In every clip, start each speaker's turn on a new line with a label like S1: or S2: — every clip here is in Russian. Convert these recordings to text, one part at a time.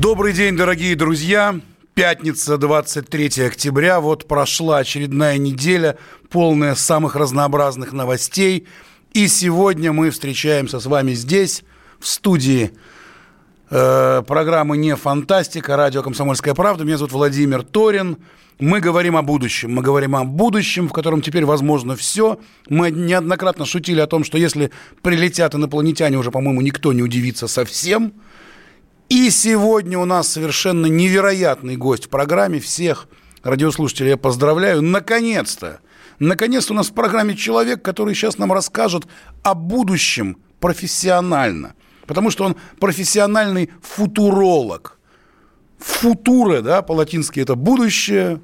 S1: Добрый день, дорогие друзья. Пятница, 23 октября. Вот прошла очередная неделя, полная самых разнообразных новостей. И сегодня мы встречаемся с вами здесь, в студии э, программы «Не фантастика», радио «Комсомольская правда». Меня зовут Владимир Торин. Мы говорим о будущем. Мы говорим о будущем, в котором теперь возможно все. Мы неоднократно шутили о том, что если прилетят инопланетяне, уже, по-моему, никто не удивится совсем – и сегодня у нас совершенно невероятный гость в программе. Всех радиослушателей я поздравляю. Наконец-то! Наконец-то у нас в программе человек, который сейчас нам расскажет о будущем профессионально. Потому что он профессиональный футуролог. Футура, да, по-латински это будущее,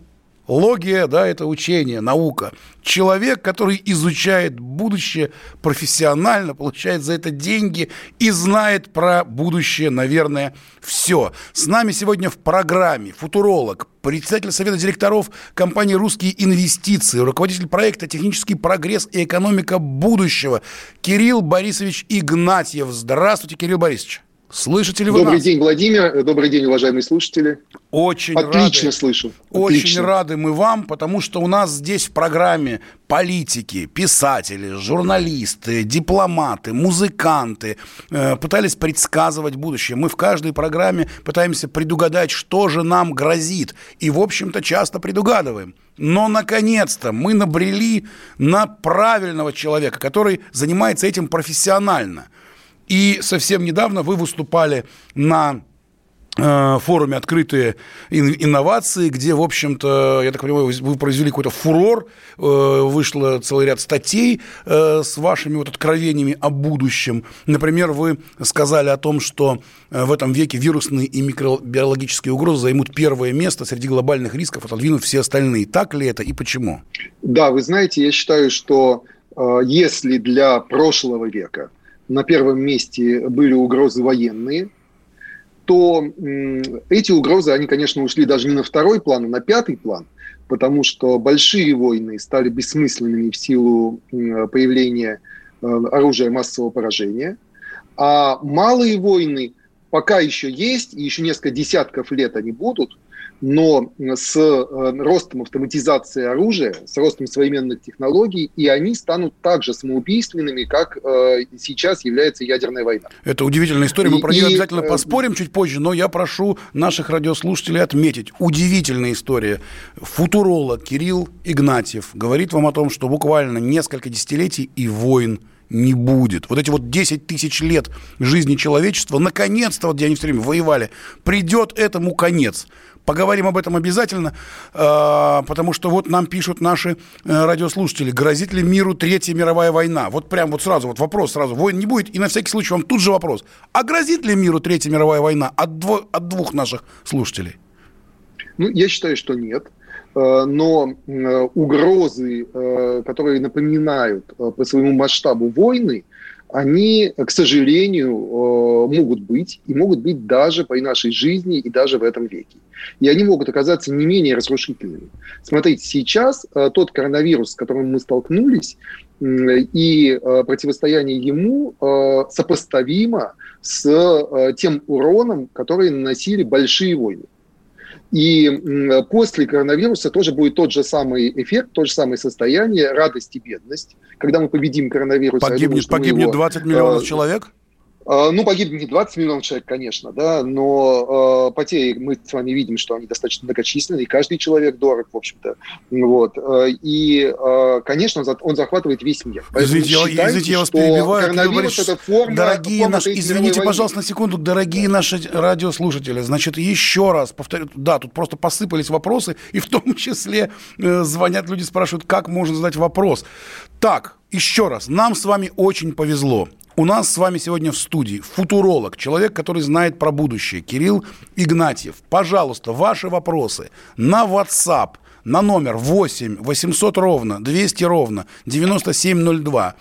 S1: Логия, да, это учение, наука. Человек, который изучает будущее профессионально, получает за это деньги и знает про будущее, наверное, все. С нами сегодня в программе футуролог, председатель Совета директоров компании «Русские инвестиции», руководитель проекта «Технический прогресс и экономика будущего» Кирилл Борисович Игнатьев. Здравствуйте, Кирилл Борисович. Слышите ли вы
S2: Добрый
S1: нас?
S2: день, Владимир. Добрый день, уважаемые слушатели.
S1: Очень
S2: Отлично
S1: рады,
S2: слышу.
S1: Очень
S2: Отлично.
S1: рады мы вам, потому что у нас здесь в программе политики, писатели, журналисты, дипломаты, музыканты э, пытались предсказывать будущее. Мы в каждой программе пытаемся предугадать, что же нам грозит. И, в общем-то, часто предугадываем. Но, наконец-то, мы набрели на правильного человека, который занимается этим профессионально. И совсем недавно вы выступали на э, форуме «Открытые ин- инновации», где, в общем-то, я так понимаю, вы произвели какой-то фурор, э, вышло целый ряд статей э, с вашими вот откровениями о будущем. Например, вы сказали о том, что в этом веке вирусные и микробиологические угрозы займут первое место среди глобальных рисков, отодвинув все остальные. Так ли это и почему?
S2: Да, вы знаете, я считаю, что если для прошлого века на первом месте были угрозы военные, то эти угрозы, они, конечно, ушли даже не на второй план, а на пятый план, потому что большие войны стали бессмысленными в силу появления э, оружия массового поражения, а малые войны пока еще есть, и еще несколько десятков лет они будут, но с э, ростом автоматизации оружия, с ростом современных технологий, и они станут также самоубийственными, как э, сейчас является ядерная война.
S1: Это удивительная история, мы
S2: И-
S1: про нее
S2: и,
S1: обязательно
S2: э,
S1: поспорим чуть позже, но я прошу наших радиослушателей отметить. Удивительная история. Футуролог Кирилл Игнатьев говорит вам о том, что буквально несколько десятилетий и войн не будет. Вот эти вот 10 тысяч лет жизни человечества, наконец-то, вот где они все время воевали, придет этому конец. Поговорим об этом обязательно, э, потому что вот нам пишут наши э, радиослушатели, грозит ли миру Третья мировая война? Вот прям вот сразу, вот вопрос сразу, войн не будет, и на всякий случай вам тут же вопрос. А грозит ли миру Третья мировая война от, дво- от двух наших слушателей?
S2: Ну, я считаю, что нет. Э, Но э, угрозы, которые напоминают по своему масштабу войны, они, к сожалению, э, могут быть, и могут быть даже по нашей жизни, и даже в этом веке. И они могут оказаться не менее разрушительными. Смотрите, сейчас э, тот коронавирус, с которым мы столкнулись, и э, противостояние ему сопоставимо с тем уроном, который наносили большие войны. И после коронавируса тоже будет тот же самый эффект, то же самое состояние, радость и бедность. Когда мы победим коронавирус... думаю,
S1: Погибнет,
S2: мы
S1: погибнет
S2: его,
S1: 20 миллионов
S2: э,
S1: человек?
S2: А, Ну, погибнет не 20 миллионов человек, конечно, да, но э, потери мы с вами видим, что они достаточно многочисленны, и каждый человек дорог, в общем-то. Вот. Э, И, э, конечно, он за- он захватывает весь мир. Поэтому
S1: Извините, я-
S2: считайте,
S1: извините, я вас перебиваю,
S2: Коронавирус это форма,
S1: Дорогие
S2: форма
S1: наши, извините, пожалуйста, на секунду, дорогие наши радиослушатели, значит, еще раз повторю, да, тут просто посыпались вопросы, и в том числе э, звонят люди, спрашивают, как можно задать вопрос. Так, еще раз, нам с вами очень повезло. У нас с вами сегодня в студии футуролог, человек, который знает про будущее, Кирилл Игнатьев. Пожалуйста, ваши вопросы на WhatsApp на номер 8 800 ровно 200 ровно 9702.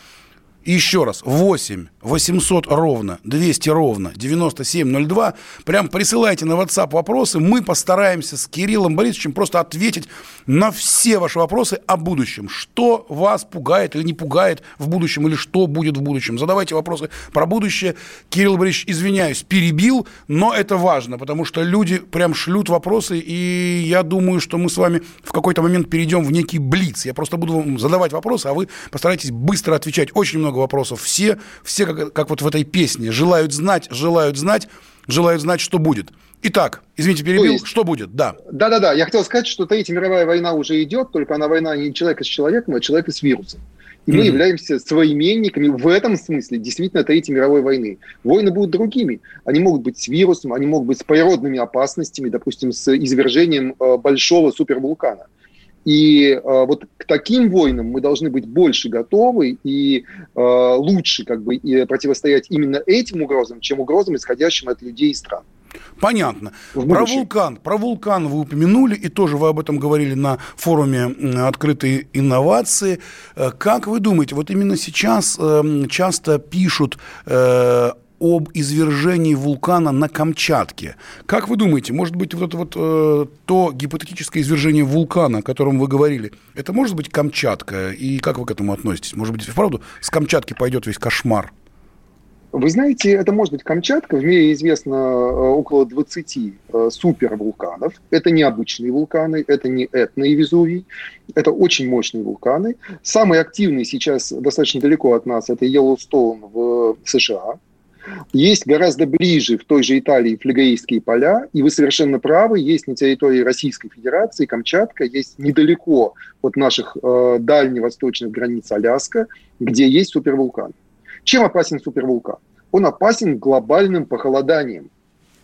S1: Еще раз, 8 800 ровно 200 ровно 9702. Прям присылайте на WhatsApp вопросы. Мы постараемся с Кириллом Борисовичем просто ответить на все ваши вопросы о будущем. Что вас пугает или не пугает в будущем, или что будет в будущем. Задавайте вопросы про будущее. Кирилл Борисович, извиняюсь, перебил, но это важно, потому что люди прям шлют вопросы, и я думаю, что мы с вами в какой-то момент перейдем в некий блиц. Я просто буду вам задавать вопросы, а вы постарайтесь быстро отвечать. Очень много вопросов. Все, все как, как вот в этой песне, желают знать, желают знать, желают знать, что будет. Итак, извините, перебил, есть, что будет, да.
S2: Да-да-да, я хотел сказать, что Третья мировая война уже идет, только она война не человека с человеком, а человека с вирусом. И mm-hmm. мы являемся своименниками в этом смысле действительно Третьей мировой войны. Войны будут другими. Они могут быть с вирусом, они могут быть с природными опасностями, допустим, с извержением э, большого супервулкана. И э, вот к таким войнам мы должны быть больше готовы и э, лучше как бы и противостоять именно этим угрозам, чем угрозам, исходящим от людей и стран.
S1: Понятно. Про вулкан. Про вулкан вы упомянули, и тоже вы об этом говорили на форуме «Открытые инновации». Э, как вы думаете, вот именно сейчас эм, часто пишут э, об извержении вулкана на Камчатке. Как вы думаете, может быть, вот это вот э, то гипотетическое извержение вулкана, о котором вы говорили, это может быть Камчатка? И как вы к этому относитесь? Может быть, вправду с Камчатки пойдет весь кошмар?
S2: Вы знаете, это может быть Камчатка. В мире известно э, около 20 э, супервулканов. Это не обычные вулканы, это не Этна и Везувий. Это очень мощные вулканы. Самый активный сейчас достаточно далеко от нас – это Йеллоустоун в США. Есть гораздо ближе в той же Италии флегоистские поля, и вы совершенно правы, есть на территории Российской Федерации Камчатка, есть недалеко от наших э, дальневосточных границ Аляска, где есть супервулкан. Чем опасен супервулкан? Он опасен глобальным похолоданием.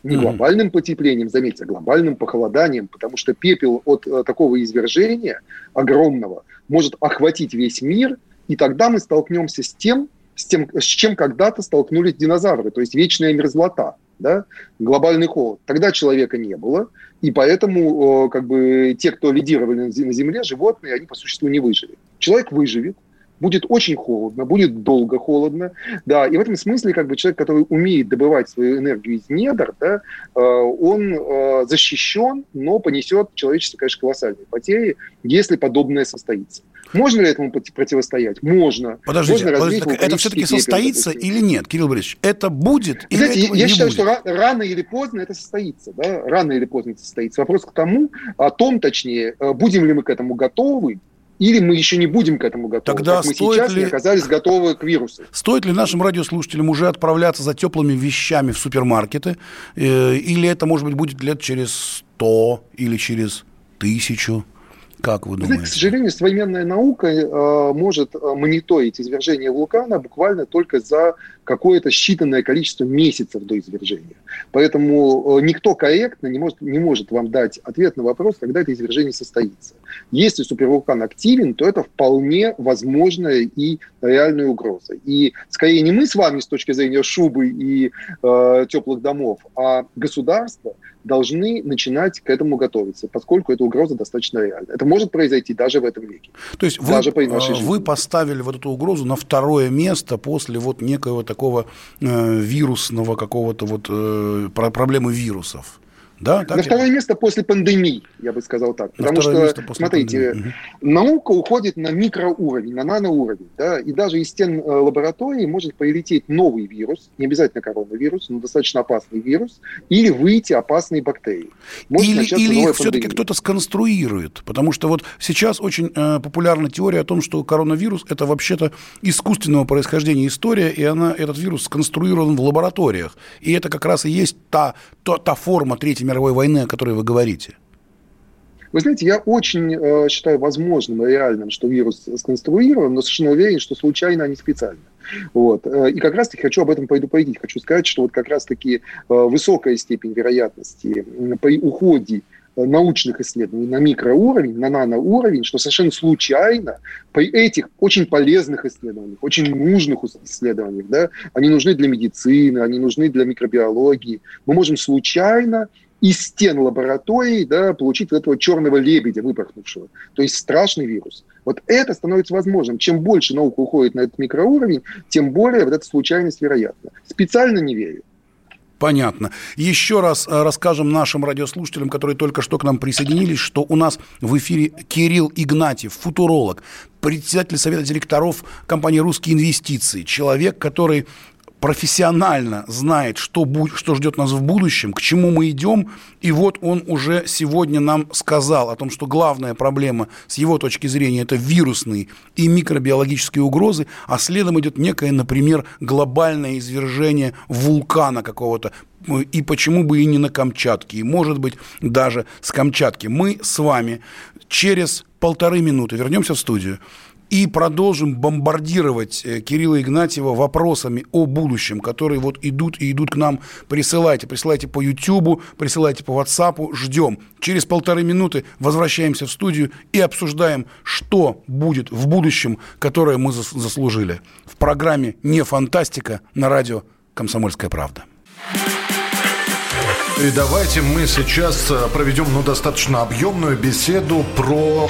S2: Не глобальным потеплением, заметьте, а глобальным похолоданием, потому что пепел от э, такого извержения огромного может охватить весь мир, и тогда мы столкнемся с тем, с, тем, с чем когда-то столкнулись динозавры, то есть вечная мерзлота, да, глобальный холод. Тогда человека не было, и поэтому как бы, те, кто лидировали на Земле, животные, они по существу не выжили. Человек выживет, будет очень холодно, будет долго холодно, да, и в этом смысле как бы человек, который умеет добывать свою энергию из недр, да, э, он э, защищен, но понесет человечество, конечно, колоссальные потери, если подобное состоится. Можно ли этому противостоять? Можно.
S1: Подождите, Можно подождите это все-таки состоится или нет, Кирилл Борисович? Это будет или
S2: Знаете, я считаю, будет? что рано или поздно это состоится. Да? Рано или поздно это состоится. Вопрос к тому, о том, точнее, э, будем ли мы к этому готовы, или мы еще не будем к этому готовы,
S1: Тогда
S2: как
S1: мы сейчас
S2: ли... не оказались готовы к вирусу.
S1: Стоит ли нашим радиослушателям уже отправляться за теплыми вещами в супермаркеты? Э, или это, может быть, будет лет через сто или через тысячу? Как вы думаете? Знаете,
S2: к сожалению, современная наука э, может э, мониторить извержение вулкана буквально только за какое-то считанное количество месяцев до извержения. Поэтому э, никто корректно не может, не может вам дать ответ на вопрос, когда это извержение состоится. Если супервулкан активен, то это вполне возможная и реальная угроза. И скорее не мы с вами с точки зрения шубы и э, теплых домов, а государство – должны начинать к этому готовиться, поскольку эта угроза достаточно реальна. Это может произойти даже в этом веке.
S1: То есть вы, даже при нашей э, вы поставили вот эту угрозу на второе место после вот некого такого э, вирусного какого-то вот э, проблемы вирусов.
S2: Да, так на второе место после пандемии, я бы сказал так. На Потому что, смотрите, пандемии. наука уходит на микроуровень, на наноуровень. Да, и даже из стен э, лаборатории может прилететь новый вирус, не обязательно коронавирус, но достаточно опасный вирус, или выйти опасные бактерии.
S1: Может или или их все-таки кто-то сконструирует. Потому что вот сейчас очень э, популярна теория о том, что коронавирус – это вообще-то искусственного происхождения история, и она, этот вирус сконструирован в лабораториях. И это как раз и есть та, та, та форма третьей мировой войны, о которой вы говорите?
S2: Вы знаете, я очень э, считаю возможным и реальным, что вирус сконструирован, но совершенно уверен, что случайно, а не специально. Вот. Э, и как раз-таки хочу об этом предупредить. Хочу сказать, что вот как раз-таки э, высокая степень вероятности при уходе научных исследований на микроуровень, на наноуровень, что совершенно случайно при этих очень полезных исследованиях, очень нужных исследованиях, да, они нужны для медицины, они нужны для микробиологии, мы можем случайно из стен лаборатории да, получить этого черного лебедя, выпорхнувшего. То есть страшный вирус. Вот это становится возможным. Чем больше наука уходит на этот микроуровень, тем более вот эта случайность вероятна. Специально не верю.
S1: Понятно. Еще раз э, расскажем нашим радиослушателям, которые только что к нам присоединились, что у нас в эфире Кирилл Игнатьев, футуролог, председатель совета директоров компании «Русские инвестиции», человек, который профессионально знает, что, будет, что ждет нас в будущем, к чему мы идем. И вот он уже сегодня нам сказал о том, что главная проблема с его точки зрения – это вирусные и микробиологические угрозы, а следом идет некое, например, глобальное извержение вулкана какого-то, и почему бы и не на Камчатке, и, может быть, даже с Камчатки. Мы с вами через полторы минуты вернемся в студию и продолжим бомбардировать э, Кирилла Игнатьева вопросами о будущем, которые вот идут и идут к нам. Присылайте, присылайте по YouTube, присылайте по WhatsApp, ждем. Через полторы минуты возвращаемся в студию и обсуждаем, что будет в будущем, которое мы заслужили. В программе «Не фантастика» на радио «Комсомольская правда».
S3: И давайте мы сейчас э, проведем ну, достаточно объемную беседу про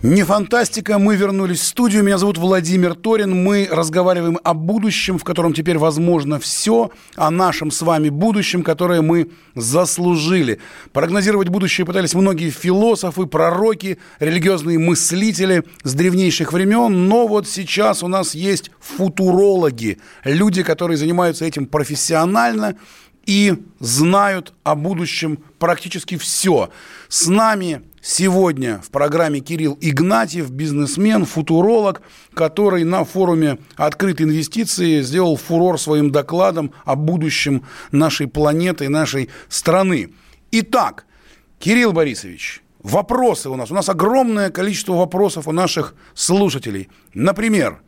S1: Не фантастика, мы вернулись в студию. Меня зовут Владимир Торин. Мы разговариваем о будущем, в котором теперь возможно все, о нашем с вами будущем, которое мы заслужили. Прогнозировать будущее пытались многие философы, пророки, религиозные мыслители с древнейших времен, но вот сейчас у нас есть футурологи, люди, которые занимаются этим профессионально и знают о будущем практически все. С нами Сегодня в программе Кирилл Игнатьев, бизнесмен, футуролог, который на форуме «Открытые инвестиции» сделал фурор своим докладом о будущем нашей планеты нашей страны. Итак, Кирилл Борисович, вопросы у нас. У нас огромное количество вопросов у наших слушателей. Например,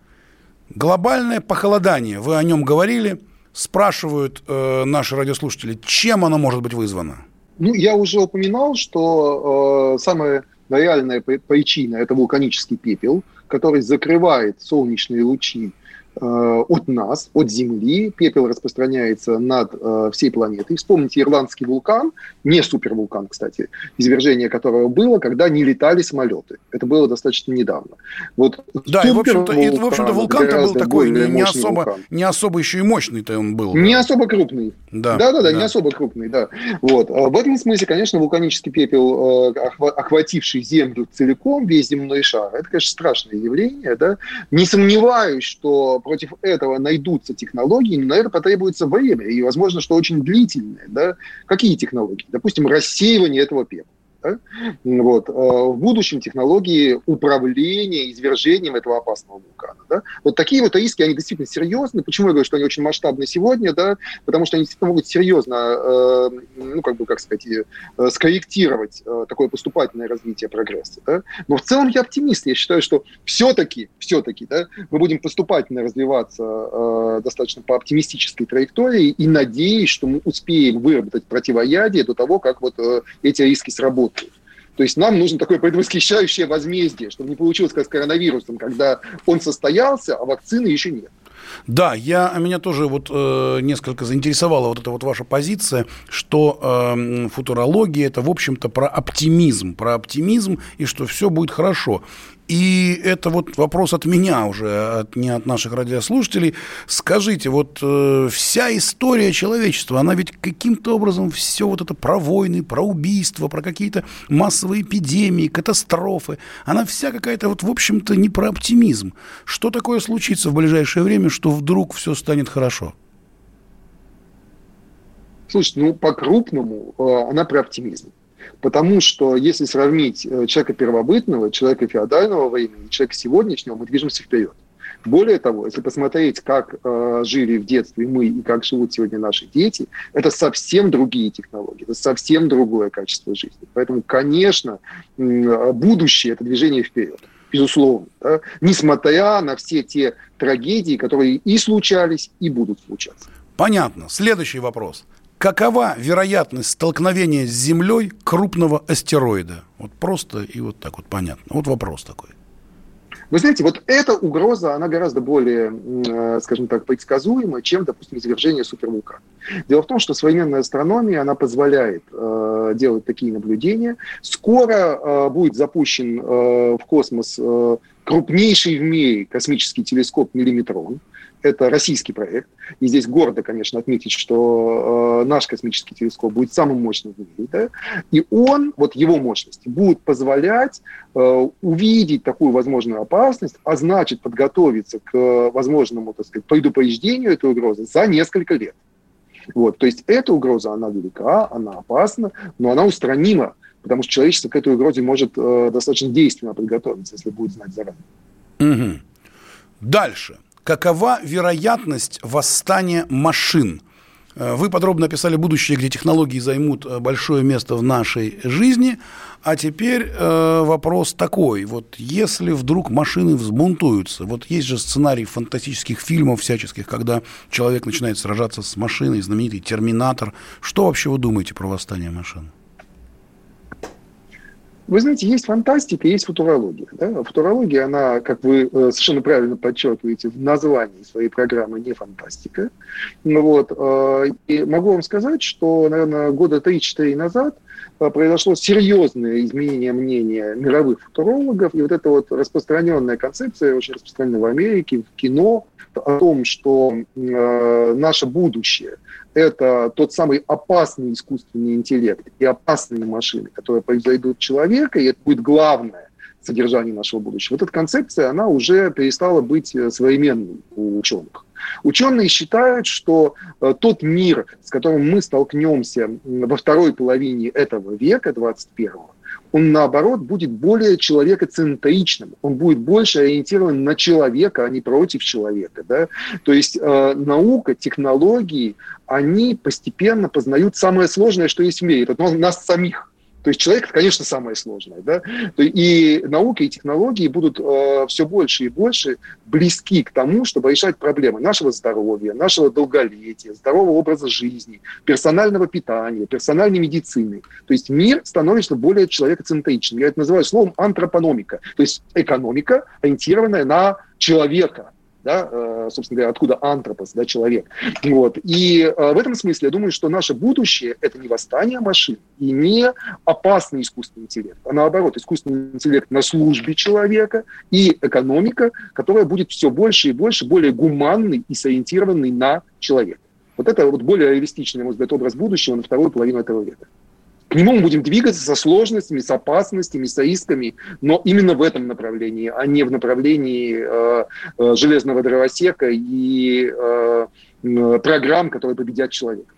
S1: глобальное похолодание. Вы о нем говорили. Спрашивают э, наши радиослушатели, чем оно может быть вызвано?
S2: Ну, я уже упоминал, что э, самая реальная причина – это вулканический пепел, который закрывает солнечные лучи от нас, от Земли. Пепел распространяется над э, всей планетой. Вспомните ирландский вулкан, не супервулкан, кстати, извержение которого было, когда не летали самолеты. Это было достаточно недавно.
S1: Вот да, и в общем-то, и, в общем-то вулкан-то был такой не, не, особо, не особо еще и мощный-то он был.
S2: Не да. особо крупный. Да, да, да, да, не особо крупный, да. Вот. А в этом смысле, конечно, вулканический пепел, э, охвативший Землю целиком, весь земной шар, это, конечно, страшное явление. Да? Не сомневаюсь, что против этого найдутся технологии, но на это потребуется время, и, возможно, что очень длительное. Да? Какие технологии? Допустим, рассеивание этого пепла. Да? Вот. Э, в будущем технологии управления извержением этого опасного вулкана. Да? Вот такие вот риски, они действительно серьезны. Почему я говорю, что они очень масштабны сегодня? Да? Потому что они действительно могут серьезно, э, ну, как бы, как сказать, э, скорректировать такое поступательное развитие прогресса. Да? Но в целом я оптимист. Я считаю, что все-таки, все-таки, да, мы будем поступательно развиваться достаточно по оптимистической траектории и надеюсь, что мы успеем выработать противоядие до того, как вот эти риски сработают работают. То есть нам нужно такое предвосхищающее возмездие, чтобы не получилось как с коронавирусом, когда он состоялся, а вакцины еще нет.
S1: Да, я, меня тоже вот э, несколько заинтересовала вот эта вот ваша позиция, что э, футурология это, в общем-то, про оптимизм, про оптимизм и что все будет хорошо. И это вот вопрос от меня уже, от, не от наших радиослушателей. Скажите, вот э, вся история человечества, она ведь каким-то образом все вот это про войны, про убийства, про какие-то массовые эпидемии, катастрофы, она вся какая-то вот, в общем-то, не про оптимизм. Что такое случится в ближайшее время, что вдруг все станет хорошо?
S2: Слушайте, ну, по-крупному э, она про оптимизм. Потому что если сравнить э, человека первобытного, человека феодального времени человека сегодняшнего, мы движемся вперед. Более того, если посмотреть, как э, жили в детстве мы и как живут сегодня наши дети, это совсем другие технологии, это совсем другое качество жизни. Поэтому, конечно, э, будущее – это движение вперед безусловно, да, несмотря на все те трагедии, которые и случались, и будут случаться.
S1: Понятно. Следующий вопрос. Какова вероятность столкновения с Землей крупного астероида? Вот просто и вот так вот понятно. Вот вопрос такой.
S2: Вы знаете, вот эта угроза, она гораздо более, э, скажем так, предсказуема, чем, допустим, извержение супервулкана. Дело в том, что современная астрономия, она позволяет э, делать такие наблюдения. Скоро э, будет запущен э, в космос э, крупнейший в мире космический телескоп «Миллиметрон», это российский проект. И здесь гордо, конечно, отметить, что э, наш космический телескоп будет самым мощным в мире. Да? И он, вот его мощности, будет позволять э, увидеть такую возможную опасность, а значит подготовиться к возможному, так сказать, предупреждению этой угрозы за несколько лет. Вот, то есть эта угроза, она велика, она опасна, но она устранима, потому что человечество к этой угрозе может э, достаточно действенно подготовиться, если будет знать заранее.
S1: Угу. Дальше какова вероятность восстания машин? Э, вы подробно описали будущее, где технологии займут э, большое место в нашей жизни. А теперь э, вопрос такой. Вот если вдруг машины взбунтуются, вот есть же сценарий фантастических фильмов всяческих, когда человек начинает сражаться с машиной, знаменитый «Терминатор». Что вообще вы думаете про восстание машин?
S2: Вы знаете, есть фантастика, есть футурология. Да? Футурология, она, как вы э, совершенно правильно подчеркиваете, в названии своей программы не фантастика. Ну, вот, э, и могу вам сказать, что, наверное, года 3-4 назад э, произошло серьезное изменение мнения мировых футурологов, и вот эта вот распространенная концепция, очень распространенная в Америке, в кино, о том, что э, наше будущее – это тот самый опасный искусственный интеллект и опасные машины, которые произойдут человека, и это будет главное содержание нашего будущего. Вот эта концепция, она уже перестала быть э, современной у ученых. Ученые считают, что э, тот мир, с которым мы столкнемся во второй половине этого века, 21-го, он, наоборот, будет более человекоцентричным, он будет больше ориентирован на человека, а не против человека. Да? То есть э, наука, технологии, они постепенно познают самое сложное, что есть в мире, это нас самих. То есть человек, конечно, самое сложное. Да? И наука, и технологии будут э, все больше и больше близки к тому, чтобы решать проблемы нашего здоровья, нашего долголетия, здорового образа жизни, персонального питания, персональной медицины. То есть мир становится более человекоцентричным. Я это называю словом антропономика. То есть экономика, ориентированная на человека, да, э, собственно говоря, откуда антропос, да, человек. Вот. И э, в этом смысле я думаю, что наше будущее – это не восстание машин и не опасный искусственный интеллект, а наоборот, искусственный интеллект на службе человека и экономика, которая будет все больше и больше более гуманной и сориентированной на человека. Вот это вот более реалистичный, может быть, образ будущего на вторую половину этого века. К нему мы будем двигаться со сложностями, с опасностями, с рисками, но именно в этом направлении, а не в направлении э, э, железного дровосека и э, программ, которые победят человека.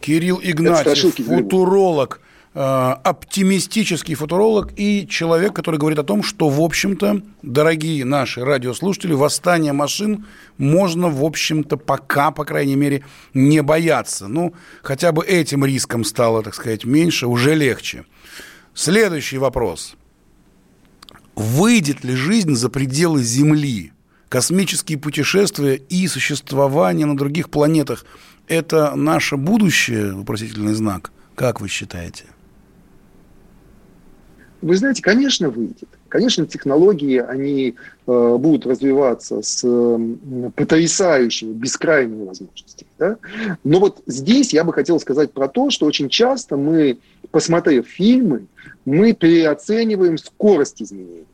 S1: Кирилл Игнатьев, футуролог. Э, оптимистический футуролог и человек, который говорит о том, что, в общем-то, дорогие наши радиослушатели, восстание машин можно, в общем-то, пока, по крайней мере, не бояться. Ну, хотя бы этим риском стало, так сказать, меньше, уже легче. Следующий вопрос. Выйдет ли жизнь за пределы Земли? Космические путешествия и существование на других планетах – это наше будущее? Вопросительный знак. Как вы считаете?
S2: Вы знаете, конечно, выйдет. Конечно, технологии, они э, будут развиваться с э, потрясающими, бескрайними возможностями. Да? Но вот здесь я бы хотел сказать про то, что очень часто мы, посмотрев фильмы, мы переоцениваем скорость изменений.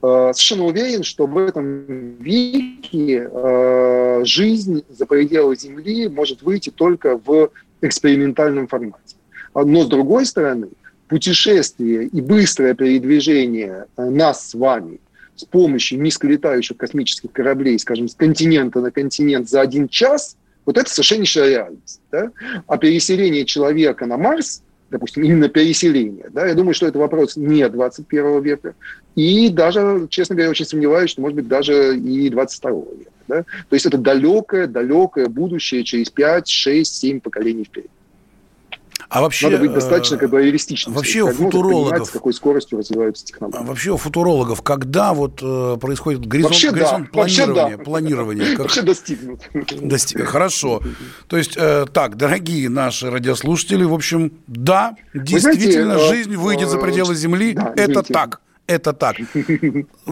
S2: Э, совершенно уверен, что в этом веке э, жизнь за пределы Земли может выйти только в экспериментальном формате. Но, с другой стороны, путешествие и быстрое передвижение нас с вами с помощью низколетающих космических кораблей, скажем, с континента на континент за один час, вот это совершеннейшая реальность. Да? А переселение человека на Марс, допустим, именно переселение, да, я думаю, что это вопрос не 21 века, и даже, честно говоря, очень сомневаюсь, что, может быть, даже и 22 века. Да? То есть это далекое, далекое будущее через 5, 6, 7 поколений вперед.
S1: А вообще,
S2: Надо быть достаточно как бы реалистичным.
S1: Вообще у футурологов...
S2: с какой скоростью развиваются технологии.
S1: Вообще у футурологов, когда вот э, происходит горизонт,
S2: вообще
S1: горизонт
S2: да,
S1: планирования?
S2: Вообще,
S1: планирования
S2: да.
S1: как...
S2: Вообще достигнут.
S1: Достиг... Хорошо. То есть, э, так, дорогие наши радиослушатели, в общем, да, действительно,
S2: знаете,
S1: жизнь выйдет за пределы Земли.
S2: Да,
S1: это
S2: извините.
S1: так. Это так.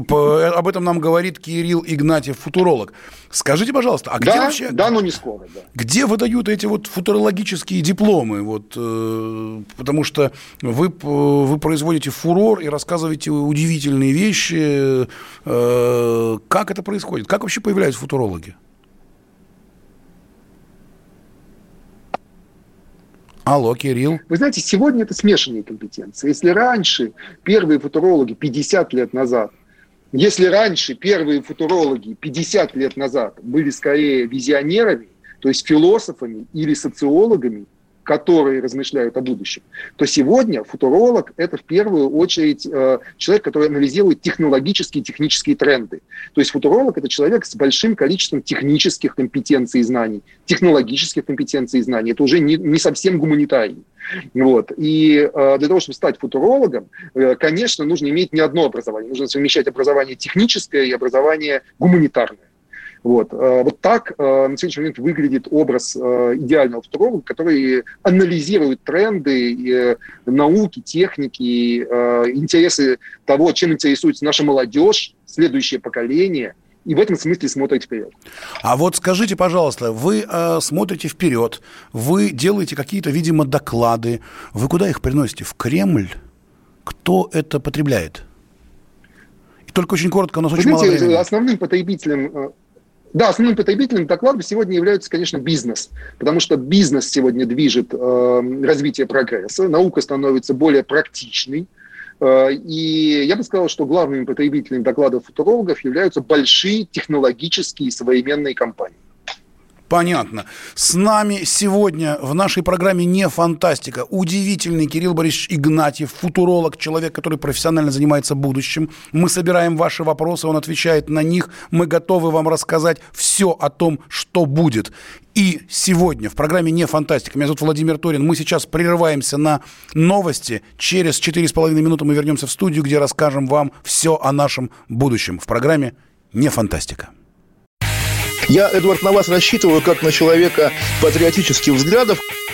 S1: По- Об этом нам говорит Кирилл Игнатьев, футуролог. Скажите, пожалуйста, а где
S2: Да,
S1: вообще...
S2: да, но не скоро, да.
S1: Где выдают эти вот футурологические дипломы? Вот, э, потому что вы, вы производите фурор и рассказываете удивительные вещи. Э, как это происходит? Как вообще появляются футурологи? Алло, Кирилл.
S2: Вы знаете, сегодня это смешанные компетенции. Если раньше первые футурологи 50 лет назад, если раньше первые футурологи 50 лет назад были скорее визионерами, то есть философами или социологами, которые размышляют о будущем, то сегодня футуролог – это в первую очередь э, человек, который анализирует технологические и технические тренды. То есть футуролог – это человек с большим количеством технических компетенций и знаний, технологических компетенций и знаний. Это уже не, не совсем гуманитарий. Вот. И э, для того, чтобы стать футурологом, э, конечно, нужно иметь не одно образование. Нужно совмещать образование техническое и образование гуманитарное. Вот, Э, вот так э, на сегодняшний момент выглядит образ э, идеального футуролога, который анализирует тренды науки, техники, интересы того, чем интересуется наша молодежь, следующее поколение, и в этом смысле смотрит вперед.
S1: А вот скажите, пожалуйста, вы э, смотрите вперед, вы делаете какие-то, видимо, доклады. Вы куда их приносите? В Кремль? Кто это потребляет? И только очень коротко, у нас
S2: Вы
S1: очень мало
S2: знаете,
S1: времени.
S2: основным потребителем да, основным потребителем докладов сегодня является, конечно, бизнес, потому что бизнес сегодня движет э, развитие прогресса, наука становится более практичной, э, и я бы сказал, что главными потребителями докладов футурологов являются большие технологические современные компании.
S1: Понятно. С нами сегодня в нашей программе «Не фантастика» удивительный Кирилл Борисович Игнатьев, футуролог, человек, который профессионально занимается будущим. Мы собираем ваши вопросы, он отвечает на них. Мы готовы вам рассказать все о том, что будет. И сегодня в программе «Не фантастика» меня зовут Владимир Торин. Мы сейчас прерываемся на новости. Через 4,5 минуты мы вернемся в студию, где расскажем вам все о нашем будущем. В программе «Не фантастика».
S4: Я, Эдвард, на вас рассчитываю как на человека патриотических взглядов.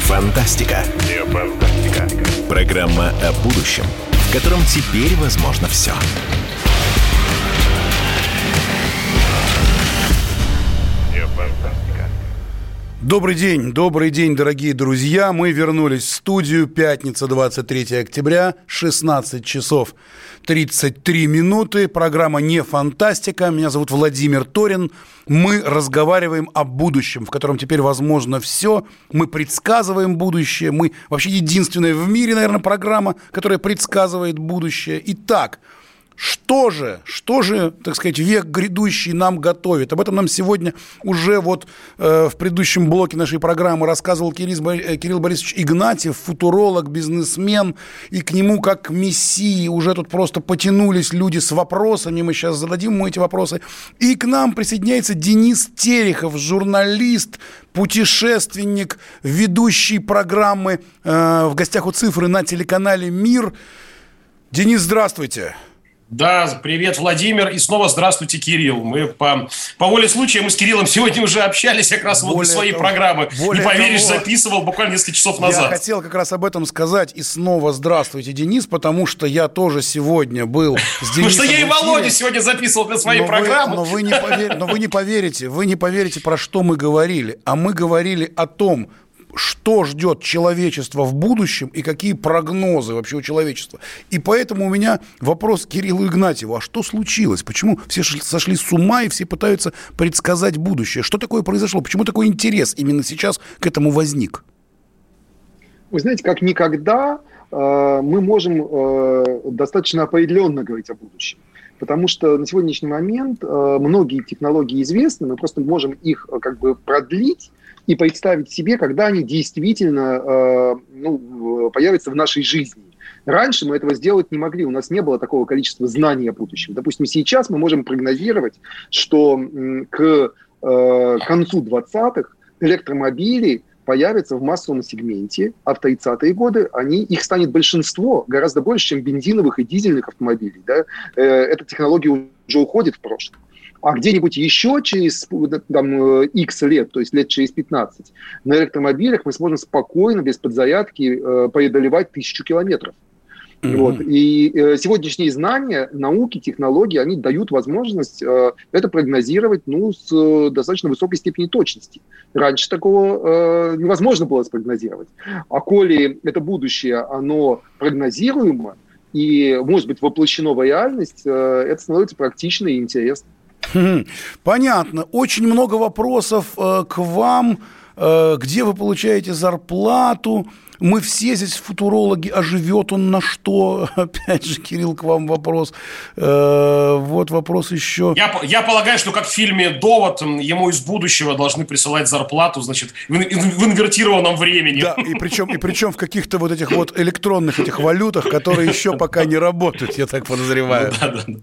S5: Не фантастика. Не фантастика. Программа о будущем, в котором теперь возможно все.
S1: Добрый день, добрый день, дорогие друзья. Мы вернулись в студию. Пятница, 23 октября, 16 часов 33 минуты. Программа «Не фантастика». Меня зовут Владимир Торин. Мы разговариваем о будущем, в котором теперь возможно все. Мы предсказываем будущее. Мы вообще единственная в мире, наверное, программа, которая предсказывает будущее. Итак, Что же, что же, так сказать, век грядущий нам готовит? Об этом нам сегодня уже вот э, в предыдущем блоке нашей программы рассказывал Кирилл, э, Кирилл Борисович Игнатьев, футуролог, бизнесмен, и к нему как к мессии уже тут просто потянулись люди с вопросами, мы сейчас зададим ему эти вопросы. И к нам присоединяется Денис Терехов, журналист, путешественник, ведущий программы э, в гостях у цифры на телеканале «Мир». Денис, здравствуйте.
S6: Да, привет, Владимир, и снова здравствуйте, Кирилл. Мы по, по воле случая, мы с Кириллом сегодня уже общались как раз более вот для своей того, программы. Не поверишь, того, записывал буквально несколько часов назад.
S1: Я хотел как раз об этом сказать, и снова здравствуйте, Денис, потому что я тоже сегодня был с Денисом. Потому
S6: что я и Володя сегодня записывал для своей программы.
S1: но вы не поверите, вы не поверите, про что мы говорили. А мы говорили о том, что ждет человечество в будущем и какие прогнозы вообще у человечества. И поэтому у меня вопрос Кириллу Игнатьеву. А что случилось? Почему все сошли с ума и все пытаются предсказать будущее? Что такое произошло? Почему такой интерес именно сейчас к этому возник?
S2: Вы знаете, как никогда э, мы можем э, достаточно определенно говорить о будущем. Потому что на сегодняшний момент э, многие технологии известны, мы просто можем их э, как бы продлить и представить себе, когда они действительно э, ну, появятся в нашей жизни. Раньше мы этого сделать не могли, у нас не было такого количества знаний о будущем. Допустим, сейчас мы можем прогнозировать, что к э, концу 20-х электромобили появятся в массовом сегменте, а в 30-е годы они, их станет большинство, гораздо больше, чем бензиновых и дизельных автомобилей. Да? Э, эта технология уже уходит в прошлое. А где-нибудь еще через там, X лет, то есть лет через 15, на электромобилях мы сможем спокойно, без подзарядки, э, преодолевать тысячу километров. Mm-hmm. Вот. И э, сегодняшние знания, науки, технологии, они дают возможность э, это прогнозировать ну, с э, достаточно высокой степенью точности. Раньше такого э, невозможно было спрогнозировать. А коли это будущее, оно прогнозируемо и может быть воплощено в реальность, э, это становится практично и интересно.
S1: Понятно. Очень много вопросов э, к вам. Э, где вы получаете зарплату? Мы все здесь футурологи, а живет он на что? Опять же, Кирилл, к вам вопрос. Э, вот вопрос еще.
S6: Я, я полагаю, что как в фильме «Довод» ему из будущего должны присылать зарплату, значит, в, в инвертированном времени.
S1: Да, и причем, и причем в каких-то вот этих вот электронных этих валютах, которые еще пока не работают, я так подозреваю.
S2: Да, да, да.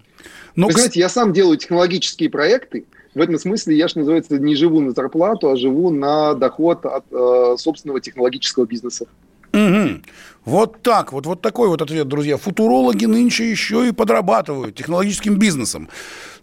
S2: Но, Вы знаете, я сам делаю технологические проекты. В этом смысле я, что называется, не живу на зарплату, а живу на доход от э, собственного технологического бизнеса.
S1: Угу. Вот так вот, вот такой вот ответ, друзья. Футурологи нынче еще и подрабатывают технологическим бизнесом.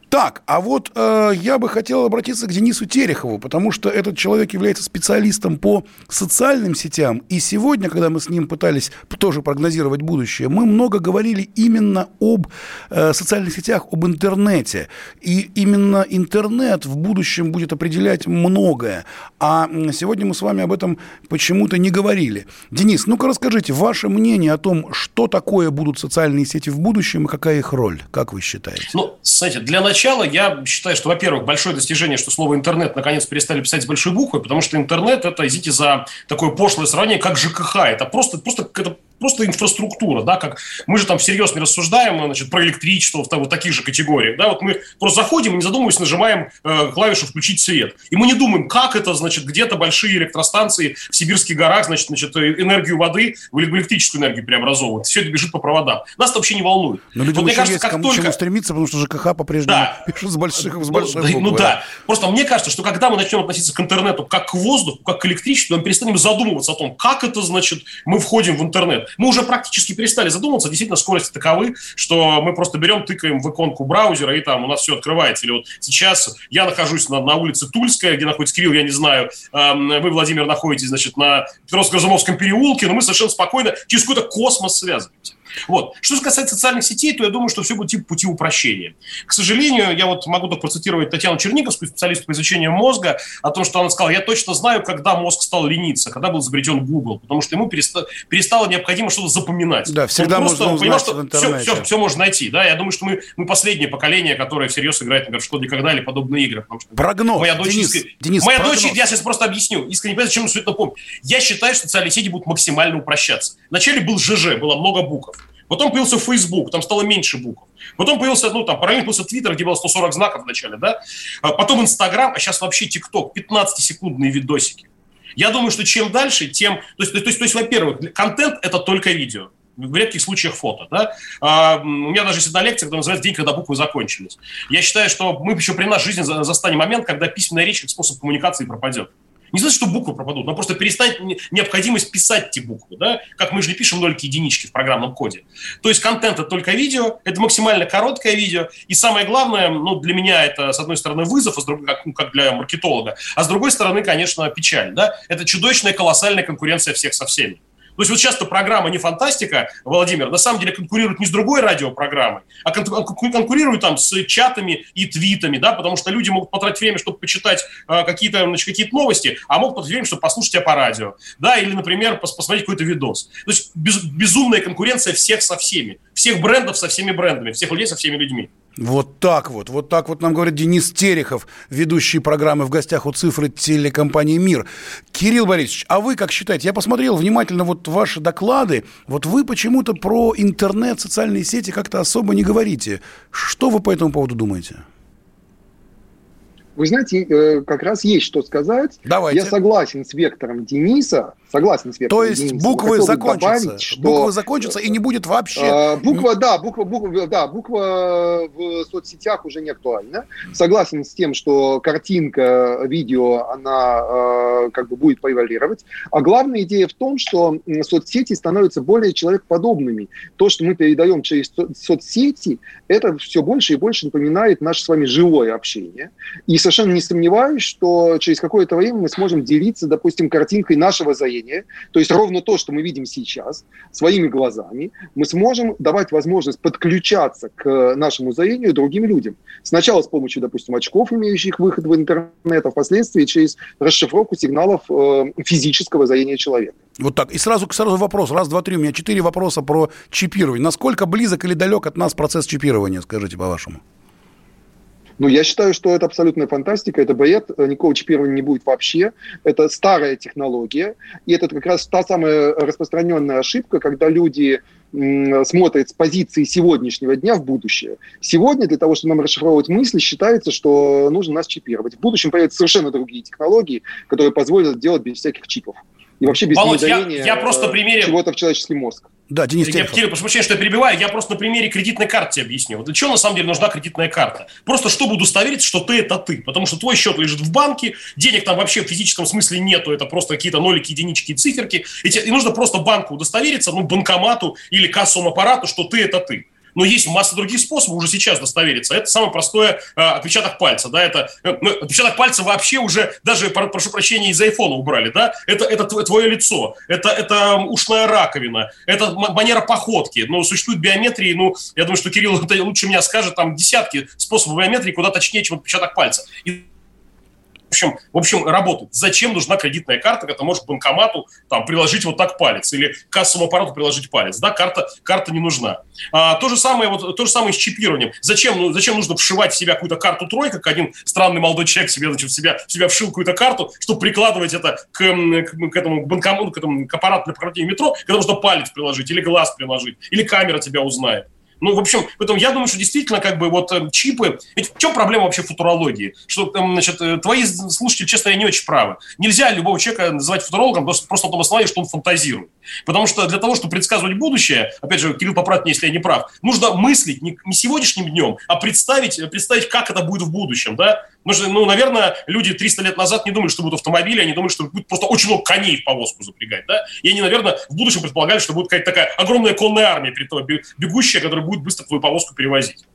S1: Так, а вот э, я бы хотел обратиться к Денису Терехову, потому что этот человек является специалистом по социальным сетям. И сегодня, когда мы с ним пытались тоже прогнозировать будущее, мы много говорили именно об э, социальных сетях, об интернете. И именно интернет в будущем будет определять многое. А сегодня мы с вами об этом почему-то не говорили. Денис, ну-ка расскажите ваше мнение о том, что такое будут социальные сети в будущем и какая их роль, как вы считаете?
S6: Ну, кстати, для начала начала я считаю, что, во-первых, большое достижение, что слово «интернет» наконец перестали писать с большой буквы, потому что интернет – это, извините за такое пошлое сравнение, как ЖКХ. Это просто, просто это просто инфраструктура, да, как мы же там всерьез не рассуждаем, значит, про электричество в, в таких же категориях, да, вот мы просто заходим не задумываясь, нажимаем э, клавишу «включить свет», и мы не думаем, как это, значит, где-то большие электростанции в сибирских горах, значит, значит энергию воды в электрическую энергию преобразовывают, все это бежит по проводам. Нас это вообще не волнует.
S1: Но людям вот, мне кажется, есть как кому только... чему стремиться, потому что ЖКХ по-прежнему
S6: да.
S1: пишут с больших, с больших
S6: ну, ну да, просто мне кажется, что когда мы начнем относиться к интернету как к воздуху, как к электричеству, мы перестанем задумываться о том, как это, значит, мы входим в интернет. Мы уже практически перестали задумываться. Действительно, скорости таковы, что мы просто берем, тыкаем в иконку браузера, и там у нас все открывается. Или вот сейчас я нахожусь на, на улице Тульская, где находится Кирилл, я не знаю. Вы, Владимир, находитесь, значит, на Петровско-Разумовском переулке, но мы совершенно спокойно через какой-то космос связываемся. Вот. Что касается социальных сетей, то я думаю, что все будет типа пути упрощения. К сожалению, я вот могу только процитировать Татьяну Черниковскую, специалисту по изучению мозга, о том, что она сказала, я точно знаю, когда мозг стал лениться, когда был изобретен Google, потому что ему перестало, перестало необходимо что-то запоминать.
S1: Да, всегда Он можно
S6: понимал, что в интернете. Все, все, все можно найти. Да? Я думаю, что мы, мы последнее поколение, которое всерьез играет, например, в «Что никогда» или подобные игры. Потому что
S1: прогноз.
S6: Моя дочь,
S1: Денис,
S6: искренне,
S1: Денис,
S6: моя
S1: прогноз.
S6: дочь, я сейчас просто объясню, искренне понимаю, зачем все это напомню. Я считаю, что социальные сети будут максимально упрощаться. Вначале был ЖЖ, было много букв. Потом появился Facebook, там стало меньше букв. Потом появился, ну, там, параллельно появился Twitter, где было 140 знаков в начале, да. А потом Instagram, а сейчас вообще TikTok, 15-секундные видосики. Я думаю, что чем дальше, тем... То есть, то есть, то есть во-первых, контент – это только видео в редких случаях фото. Да? А, у меня даже одна лекция, которая называется «День, когда буквы закончились». Я считаю, что мы еще при нашей жизни застанем момент, когда письменная речь как способ коммуникации пропадет. Не значит, что буквы пропадут, но просто перестанет необходимость писать эти буквы, да, как мы же не пишем нольки единички в программном коде. То есть контент – это только видео, это максимально короткое видео, и самое главное, ну, для меня это, с одной стороны, вызов, а с другой, как, ну, как для маркетолога, а с другой стороны, конечно, печаль, да, это чудовищная колоссальная конкуренция всех со всеми. То есть вот часто программа не фантастика, Владимир, на самом деле конкурирует не с другой радиопрограммой, а конкурирует там с чатами и твитами, да, потому что люди могут потратить время, чтобы почитать э, какие-то значит, какие новости, а могут потратить время, чтобы послушать тебя по радио, да, или, например, пос посмотреть какой-то видос. То есть без безумная конкуренция всех со всеми, всех брендов со всеми брендами, всех людей со всеми людьми.
S1: Вот так вот, вот так вот нам говорит Денис Терехов, ведущий программы «В гостях у цифры» телекомпании «Мир». Кирилл Борисович, а вы как считаете? Я посмотрел внимательно вот ваши доклады. Вот вы почему-то про интернет, социальные сети как-то особо не говорите. Что вы по этому поводу думаете?
S2: Вы знаете, э, как раз есть что сказать.
S1: Давайте.
S2: Я согласен с вектором Дениса. Согласен с вектором
S1: То есть
S2: Дениса.
S1: буквы закончатся. Добавить, что... Буквы закончатся и не будет вообще. А,
S2: буква, да, буква, буква, да, буква в соцсетях уже не актуальна. Согласен с тем, что картинка, видео, она э, как бы будет превалировать. А главная идея в том, что соцсети становятся более человекоподобными. То, что мы передаем через соцсети, это все больше и больше напоминает наше с вами живое общение. И совершенно не сомневаюсь, что через какое-то время мы сможем делиться, допустим, картинкой нашего зрения, то есть ровно то, что мы видим сейчас, своими глазами, мы сможем давать возможность подключаться к нашему зрению другим людям. Сначала с помощью, допустим, очков, имеющих выход в интернет, а впоследствии через расшифровку сигналов э, физического зрения человека.
S1: Вот так. И сразу, сразу вопрос. Раз, два, три. У меня четыре вопроса про чипирование. Насколько близок или далек от нас процесс чипирования, скажите, по-вашему?
S2: Ну, я считаю, что это абсолютная фантастика, это бред, никакого чипирования не будет вообще. Это старая технология, и это как раз та самая распространенная ошибка, когда люди смотрят с позиции сегодняшнего дня в будущее. Сегодня для того, чтобы нам расшифровывать мысли, считается, что нужно нас чипировать. В будущем появятся совершенно другие технологии, которые позволят делать без всяких чипов. И вообще без
S6: Володь, я, я просто примере...
S2: чего-то в человеческий мозг.
S1: Да, Денис
S6: Я, Кирилл, прошу прощения, что я перебиваю, я просто на примере кредитной карты объясню. Вот для чего на самом деле нужна кредитная карта? Просто чтобы удостовериться, что ты – это ты. Потому что твой счет лежит в банке, денег там вообще в физическом смысле нету, это просто какие-то нолики, единички и циферки. И, тебе, и нужно просто банку удостовериться, ну, банкомату или кассовому аппарату, что ты – это ты но есть масса других способов уже сейчас достовериться. Это самое простое э, отпечаток пальца, да, это э, ну, отпечаток пальца вообще уже даже, прошу прощения, из айфона убрали, да, это, это твое лицо, это, это ушная раковина, это манера походки, ну, существует биометрии, ну, я думаю, что Кирилл это лучше меня скажет, там десятки способов биометрии куда точнее, чем отпечаток пальца. И общем, в общем, работает. Зачем нужна кредитная карта, когда ты можешь к банкомату там, приложить вот так палец или к кассовому аппарату приложить палец? Да, карта, карта не нужна. А, то, же самое, вот, то же самое с чипированием. Зачем, ну, зачем нужно вшивать в себя какую-то карту тройка, как один странный молодой человек себе, значит, в себя, в себя вшил какую-то карту, чтобы прикладывать это к, к, к этому банкомату, к этому к аппарату для прохождения метро, когда можно палец приложить или глаз приложить, или камера тебя узнает. Ну, в общем, поэтому я думаю, что действительно, как бы, вот э, чипы... Ведь в чем проблема вообще футурологии? Что, там, значит, э, твои слушатели, честно, я не очень правы. Нельзя любого человека называть футурологом просто, просто на том основании, что он фантазирует. Потому что для того, чтобы предсказывать будущее, опять же, Кирилл, поправь меня, если я не прав, нужно мыслить не, не сегодняшним днем, а представить, представить, как это будет в будущем, да? Потому что, ну, наверное, люди 300 лет назад не думали, что будут автомобили, они думали, что будет просто очень много коней в повозку запрягать, да? И они, наверное, в будущем предполагали, что будет какая-то такая огромная конная армия, перед тобой, бегущая, которая будет быстро твою повозку перевозить.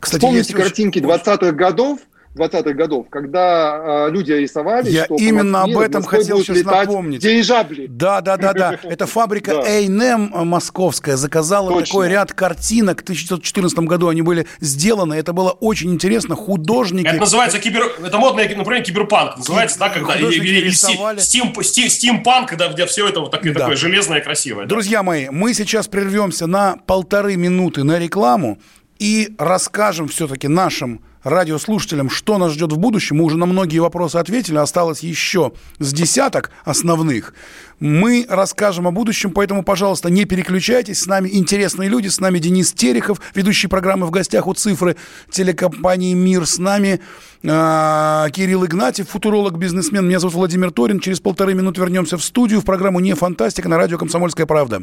S2: Кстати, Вспомните картинки 20-х годов, 20-х годов, когда э, люди рисовали,
S1: Я
S2: что
S1: именно об этом хотел сейчас напомнить.
S2: Дирижабли.
S1: Да, да, да, да. Это фабрика A&M московская заказала Точно. такой ряд картинок. В 1914 году они были сделаны. Это было очень интересно. Художники...
S6: Это называется кибер... Это модное, например, киберпанк. Называется, да, когда... Рисовали... стим, стим, стимпанк, да, где все это вот такое, да. такое железное и красивое.
S1: Друзья да. мои, мы сейчас прервемся на полторы минуты на рекламу и расскажем все-таки нашим радиослушателям, что нас ждет в будущем. Мы уже на многие вопросы ответили, осталось еще с десяток основных. Мы расскажем о будущем, поэтому, пожалуйста, не переключайтесь. С нами интересные люди, с нами Денис Терехов, ведущий программы «В гостях у цифры» телекомпании «Мир». С нами э, Кирилл Игнатьев, футуролог, бизнесмен. Меня зовут Владимир Торин. Через полторы минуты вернемся в студию в программу «Не фантастика» на радио «Комсомольская правда».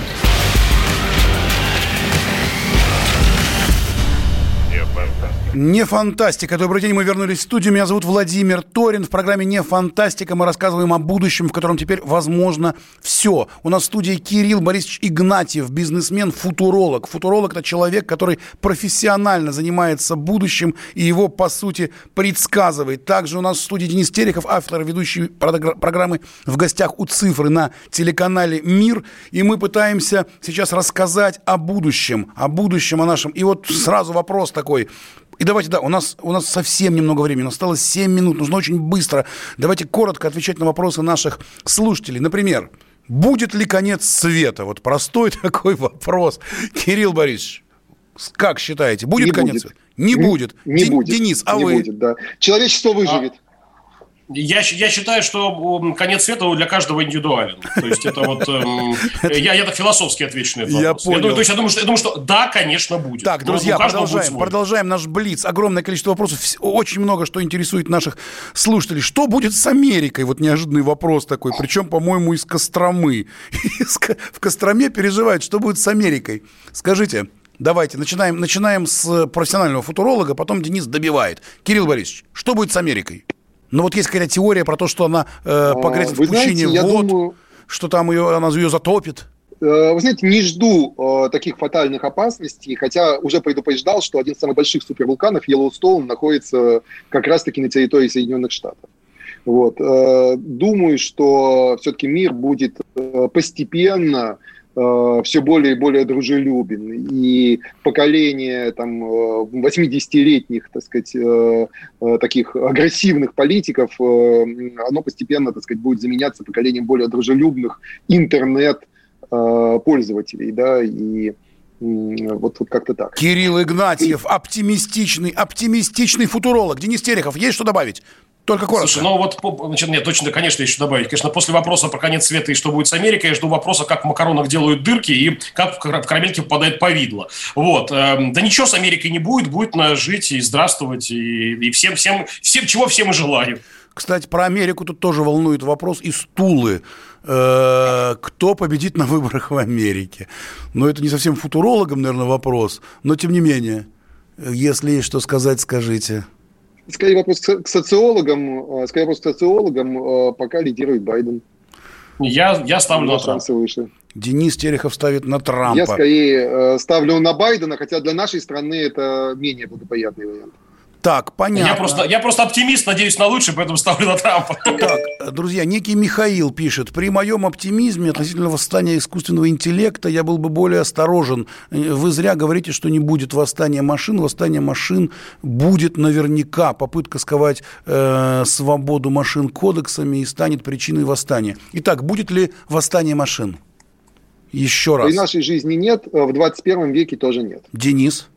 S1: Не фантастика. Добрый день, мы вернулись в студию. Меня зовут Владимир Торин. В программе Не фантастика мы рассказываем о будущем, в котором теперь возможно все. У нас в студии Кирилл Борисович Игнатьев, бизнесмен, футуролог. Футуролог – это человек, который профессионально занимается будущим и его, по сути, предсказывает. Также у нас в студии Денис Терехов, автор ведущий программы «В гостях у цифры» на телеканале «Мир». И мы пытаемся сейчас рассказать о будущем, о будущем, о нашем. И вот сразу вопрос такой – и давайте, да, у нас, у нас совсем немного времени, осталось 7 минут, нужно очень быстро. Давайте коротко отвечать на вопросы наших слушателей. Например, будет ли конец света? Вот простой такой вопрос. Кирилл Борисович, как считаете, будет
S2: не
S1: конец
S2: будет.
S1: света? Не,
S2: не
S1: будет.
S2: Не
S1: Ден-
S2: будет.
S1: Денис, а
S2: не
S1: вы?
S2: Будет, да. Человечество выживет.
S6: Я, я считаю, что конец света для каждого индивидуален. То есть это вот... эм, я, я так философски отвечу на этот
S1: Я
S6: вопрос.
S1: понял.
S6: думаю, то есть я думаю, что, я думаю, что да, конечно, будет.
S1: Так, друзья, продолжаем, продолжаем наш блиц. Огромное количество вопросов, очень много что интересует наших слушателей. Что будет с Америкой? Вот неожиданный вопрос такой, причем, по-моему, из Костромы. В Костроме переживают, что будет с Америкой. Скажите, давайте, начинаем, начинаем с профессионального футуролога, потом Денис добивает. Кирилл Борисович, что будет с Америкой? Ну вот есть какая-то теория про то, что она э, погрязнет
S2: А, вы
S1: в пучине
S2: знаете,
S1: вод,
S2: думаю-
S1: что там ее, она ее затопит.
S2: Э, Вы знаете, не жду э, таких фатальных опасностей, хотя уже предупреждал, что один из самых больших супервулканов, Йеллоустоун, находится как раз-таки на территории Соединенных Штатов. Вот. э, Думаю, что все-таки мир будет э, все более и более дружелюбен. И поколение там, э, 80-летних, так сказать, э, э, таких агрессивных политиков, э, оно постепенно, так сказать, будет заменяться поколением более дружелюбных интернет-пользователей, да, и вот, вот как-то так.
S1: Кирилл Игнатьев, оптимистичный, оптимистичный футуролог. Денис Терехов, есть что добавить? Только коротко.
S6: Слушай, ну вот, значит, нет, точно, конечно, еще добавить. Конечно, после вопроса про конец света и что будет с Америкой, я жду вопроса, как в макаронах делают дырки и как в кар- в карамельке попадает повидло. Вот. эм, Да ничего с Америкой не будет, будет на жить и здравствовать, и, и всем, всем, всем, чего всем и желаю.
S1: Кстати, про Америку тут тоже волнует вопрос из Тулы. Э, Кто победит на выборах в Америке? Ну, это не совсем футурологам, наверное, вопрос, но тем не менее, если есть что сказать, скажите.
S2: Скорее вопрос к социологам, э, скорее вопрос к социологам, э, пока лидирует Байден.
S6: Я, я ставлю на Трампа.
S2: шансы выше.
S1: Денис Терехов ставит на Трампа.
S2: Я скорее э, ставлю на Байдена, хотя для нашей страны это менее благоприятный вариант.
S1: Так, понятно.
S6: Я просто, я просто оптимист, надеюсь на лучшее, поэтому ставлю на Трампа.
S1: Так, друзья, некий Михаил пишет, при моем оптимизме относительно восстания искусственного интеллекта я был бы более осторожен. Вы зря говорите, что не будет восстания машин. Восстание машин будет наверняка. Попытка сковать э, свободу машин кодексами и станет причиной восстания. Итак, будет ли восстание машин? Еще раз.
S2: При нашей жизни нет, э, в 21 веке тоже нет.
S1: Денис?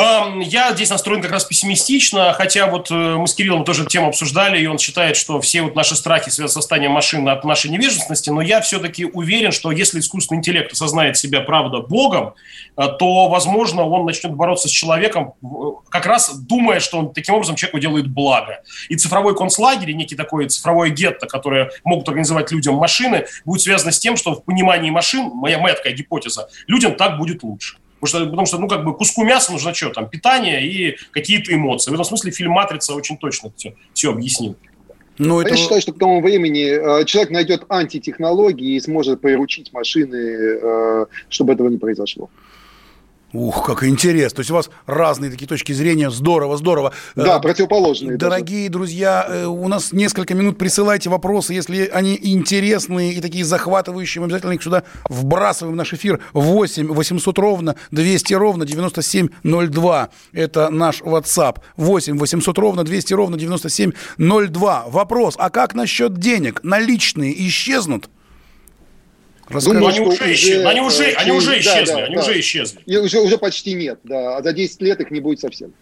S6: Ам, Я здесь настроен как раз пессимистично, хотя вот э, мы с Кириллом тоже тему обсуждали, и он считает, что все вот наши страхи связаны с восстанием машин от нашей невежественности, но я все-таки уверен, что если искусственный интеллект осознает себя, правда, богом, э, то, возможно, он начнет бороться с человеком, э, как раз думая, что он таким образом человеку делает благо. И цифровой концлагерь, некий такой цифровое гетто, которое могут организовать людям машины, будет связано с тем, что в понимании машин, моя, моя такая гипотеза, людям так будет лучше. Потому что, потому что ну, как бы куску мяса нужно что, там, питание и какие-то эмоции. В этом смысле фильм «Матрица» очень точно все, все объяснил.
S2: Ну, это... Я считаю, что к тому времени э, человек найдет антитехнологии и сможет приручить машины, э, чтобы этого не произошло.
S1: Ух, как интересно. То есть у вас разные такие точки зрения. Здорово, здорово.
S2: Да, э, противоположные.
S1: Дорогие даже. друзья, э, у нас несколько минут. Присылайте вопросы, если они интересные и такие захватывающие. Мы обязательно их сюда вбрасываем в наш эфир. 8 800 ровно 200 ровно 9702. Это наш WhatsApp. 8 800 ровно 200 ровно 9702. Вопрос. А как насчет денег? Наличные исчезнут?
S6: Думаю, они уже, исчезли. Они уже, через... они уже исчезли. Да, да, они да. уже исчезли.
S2: И уже, уже почти нет, да. А за 10 лет их не будет совсем.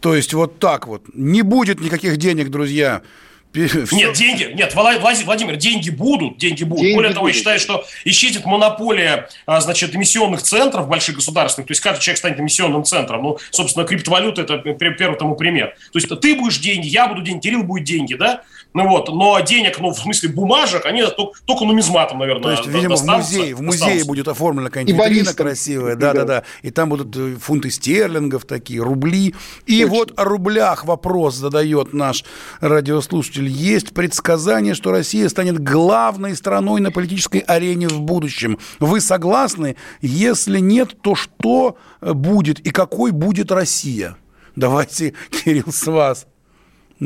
S1: То есть вот так вот. Не будет никаких денег, друзья.
S6: Нет, деньги, нет, Владимир, деньги будут, деньги будут. Деньги Более того, будут. я считаю, что исчезнет монополия, а, значит, эмиссионных центров больших государственных, то есть каждый человек станет эмиссионным центром. Ну, собственно, криптовалюта – это первый тому пример. То есть ты будешь деньги, я буду деньги, Кирилл будет деньги, да? Ну вот, но денег, ну, в смысле бумажек, они только, только нумизматом, наверное,
S1: То есть, видимо, в музее, в музее будет оформлена какая-нибудь витрина красивая, да-да-да, и там будут э, фунты стерлингов такие, рубли. И Точно. вот о рублях вопрос задает наш радиослушатель. Есть предсказание, что Россия станет главной страной на политической арене в будущем. Вы согласны? Если нет, то что э, будет и какой будет Россия? Давайте, Кирилл, с вас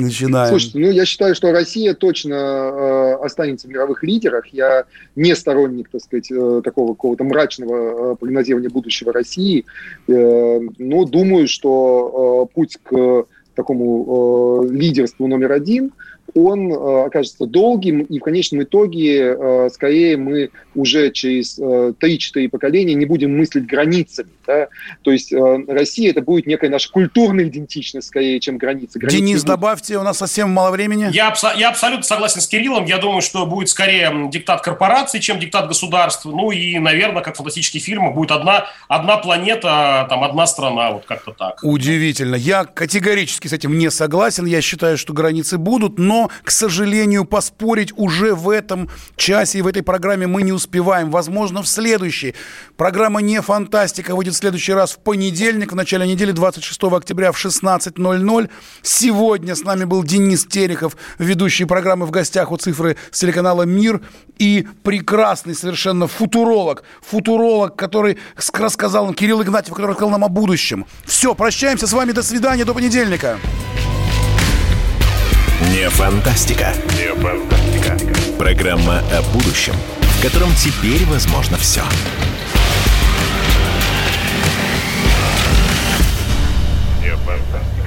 S1: начинаем.
S2: Слушайте, ну я считаю, что Россия точно э, останется в мировых лидерах. Я не сторонник, так сказать, э, такого какого-то мрачного э, прогнозирования будущего России. Э, но думаю, что э, путь к такому э, лидерству номер один – он э, окажется долгим, и в конечном итоге, э, скорее, мы уже через э, 3-4 поколения не будем мыслить границами. Да? То есть э, Россия это будет некая наша культурная идентичность, скорее, чем границы. границы
S1: Денис, будут... добавьте, у нас совсем мало времени.
S6: Я, абсо- я абсолютно согласен с Кириллом. Я думаю, что будет скорее диктат корпорации, чем диктат государств. Ну и, наверное, как в фантастических фильмах, будет одна, одна планета, там, одна страна, вот как-то так.
S1: Удивительно. Я категорически с этим не согласен. Я считаю, что границы будут, но к сожалению, поспорить уже в этом часе и в этой программе мы не успеваем. Возможно, в следующей. Программа «Не фантастика» выйдет в следующий раз в понедельник, в начале недели, 26 октября в 16.00. Сегодня с нами был Денис Терехов, ведущий программы «В гостях» у цифры с телеканала «Мир» и прекрасный совершенно футуролог. Футуролог, который рассказал нам, Кирилл Игнатьев, который рассказал нам о будущем. Все, прощаемся с вами, до свидания, до понедельника.
S5: Не фантастика. Не фантастика. Программа о будущем, в котором теперь возможно все. Не фантастика.